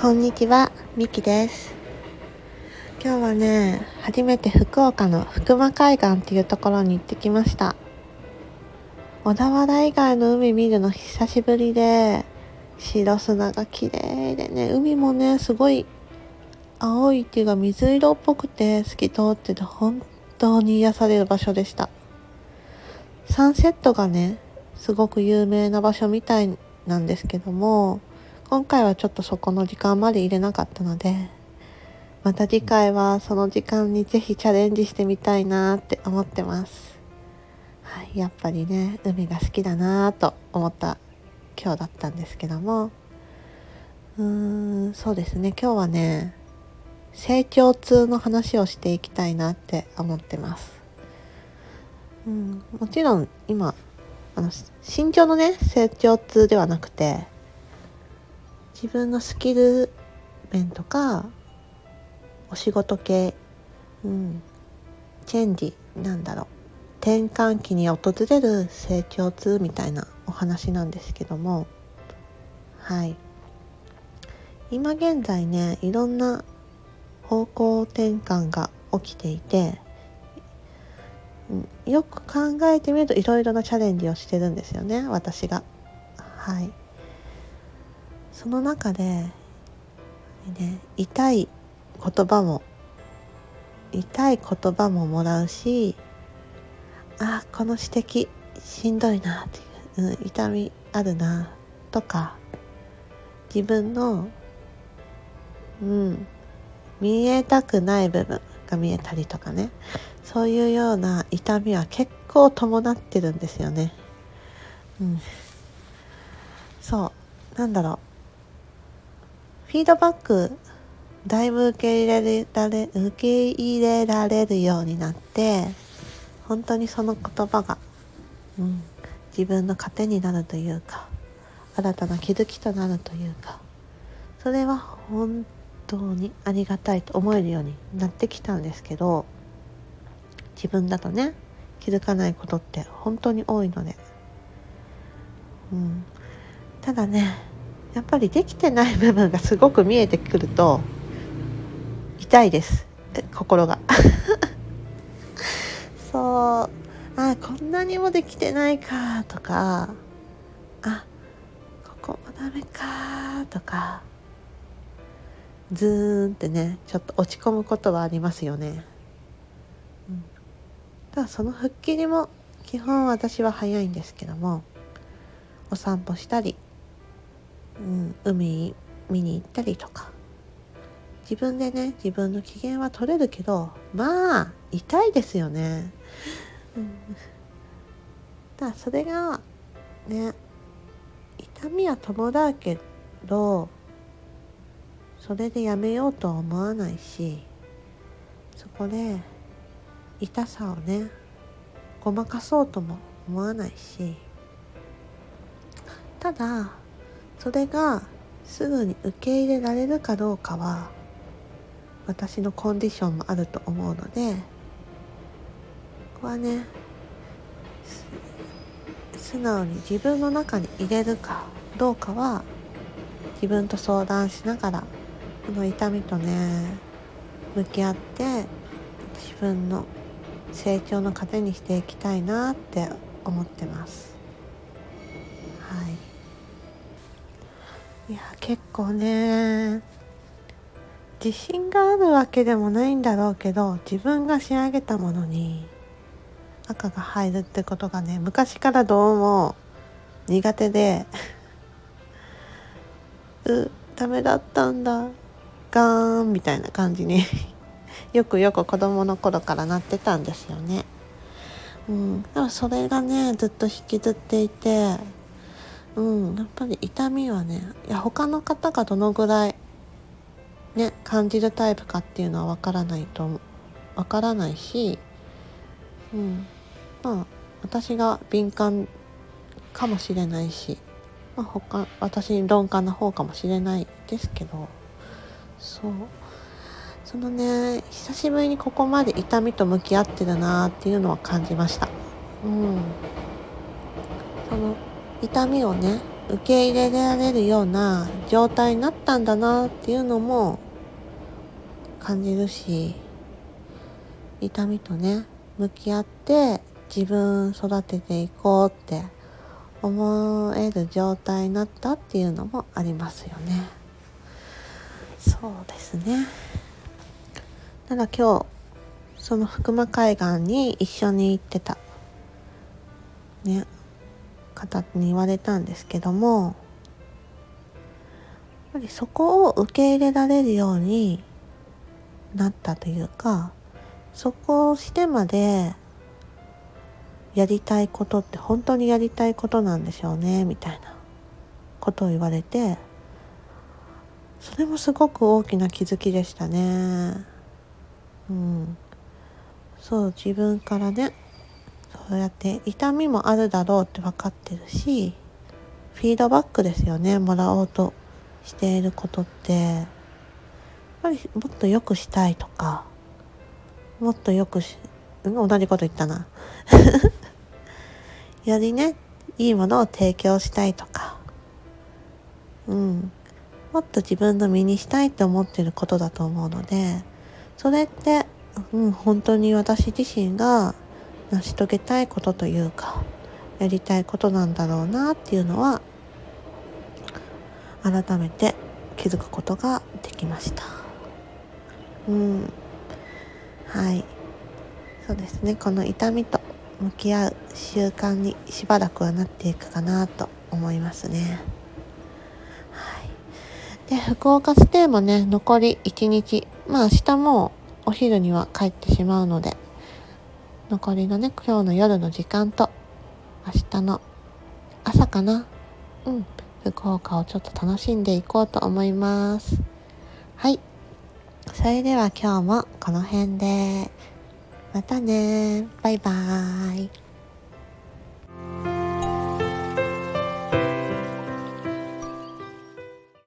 こんにちは、みきです。今日はね、初めて福岡の福間海岸っていうところに行ってきました。小田原以外の海見るの久しぶりで、白砂が綺麗でね、海もね、すごい青いっていうか水色っぽくて透き通ってて本当に癒される場所でした。サンセットがね、すごく有名な場所みたいなんですけども、今回はちょっとそこの時間まで入れなかったので、また次回はその時間にぜひチャレンジしてみたいなって思ってます。はい、やっぱりね、海が好きだなと思った今日だったんですけども、うーん、そうですね、今日はね、成長痛の話をしていきたいなって思ってます。うん、もちろん今、あの、身長のね、成長痛ではなくて、自分のスキル面とかお仕事系、うん、チェンジなんだろう。転換期に訪れる成長痛みたいなお話なんですけども。はい。今現在ねいろんな方向転換が起きていてよく考えてみるといろいろなチャレンジをしてるんですよね私が。はい。その中で、ね、痛い言葉も痛い言葉ももらうしあこの指摘しんどいなっていう、うん、痛みあるなとか自分のうん見えたくない部分が見えたりとかねそういうような痛みは結構伴ってるんですよね。うん、そう。なんだろう。フィードバックだいぶ受け入れられ受け入れられるようになって本当にその言葉が、うん、自分の糧になるというか新たな気づきとなるというかそれは本当にありがたいと思えるようになってきたんですけど自分だとね気づかないことって本当に多いので、うん、ただねやっぱりできてない部分がすごく見えてくると痛いです。心が。そう。あこんなにもできてないかとか。あここもダメかとか。ズーンってねちょっと落ち込むことはありますよね、うん、ただその吹っ切りも基本私は早いんですけどもお散歩したりうん、海見に行ったりとか。自分でね自分の機嫌は取れるけどまあ痛いですよね、うん、だそれがね痛みは伴うけどそれでやめようとは思わないしそこで痛さをねごまかそうとも思わないし。ただそれがすぐに受け入れられるかどうかは私のコンディションもあると思うのでここはね素直に自分の中に入れるかどうかは自分と相談しながらこの痛みとね向き合って自分の成長の糧にしていきたいなって思ってます。いや結構ね自信があるわけでもないんだろうけど自分が仕上げたものに赤が入るってことがね昔からどうも苦手で うダメだったんだガーンみたいな感じに よくよく子供の頃からなってたんですよね。うん、でもそれがねずっと引きずっていてうん、やっぱり痛みはねいや他の方がどのぐらいね感じるタイプかっていうのはわからないとわからないし、うん、まあ私が敏感かもしれないし、まあ、他私に鈍感な方かもしれないですけどそう。そのね久しぶりにここまで痛みと向き合ってるなっていうのは感じました。うん、その痛みをね受け入れられるような状態になったんだなっていうのも感じるし痛みとね向き合って自分育てていこうって思える状態になったっていうのもありますよね。そうですね。ただ今日その福間海岸に一緒に行ってた。ね。方に言われたんですけどもやっぱりそこを受け入れられるようになったというかそこをしてまでやりたいことって本当にやりたいことなんでしょうねみたいなことを言われてそれもすごく大きな気づきでしたね。うん。そう自分からねそうやって痛みもあるだろうって分かってるしフィードバックですよね。もらおうとしていることって。やっぱりもっと良くしたいとか。もっと良くし同じこと言ったな。よりね。いいものを提供したいとか。うん。もっと自分の身にしたいって思ってることだと思うのでそれって、うん、本当に私自身が成し遂げたいことというかやりたいことなんだろうなっていうのは改めて気づくことができました。うん。はい。そうですね。この痛みと向き合う習慣にしばらくはなっていくかなと思いますね。はい。で福岡ステイもね残り1日。まあ明日もお昼には帰ってしまうので残りのね今日の夜の時間と明日の朝かな？うん。福岡をちょっと楽しんでいこうと思います。はい。それでは今日もこの辺で。またね。バイバーイ。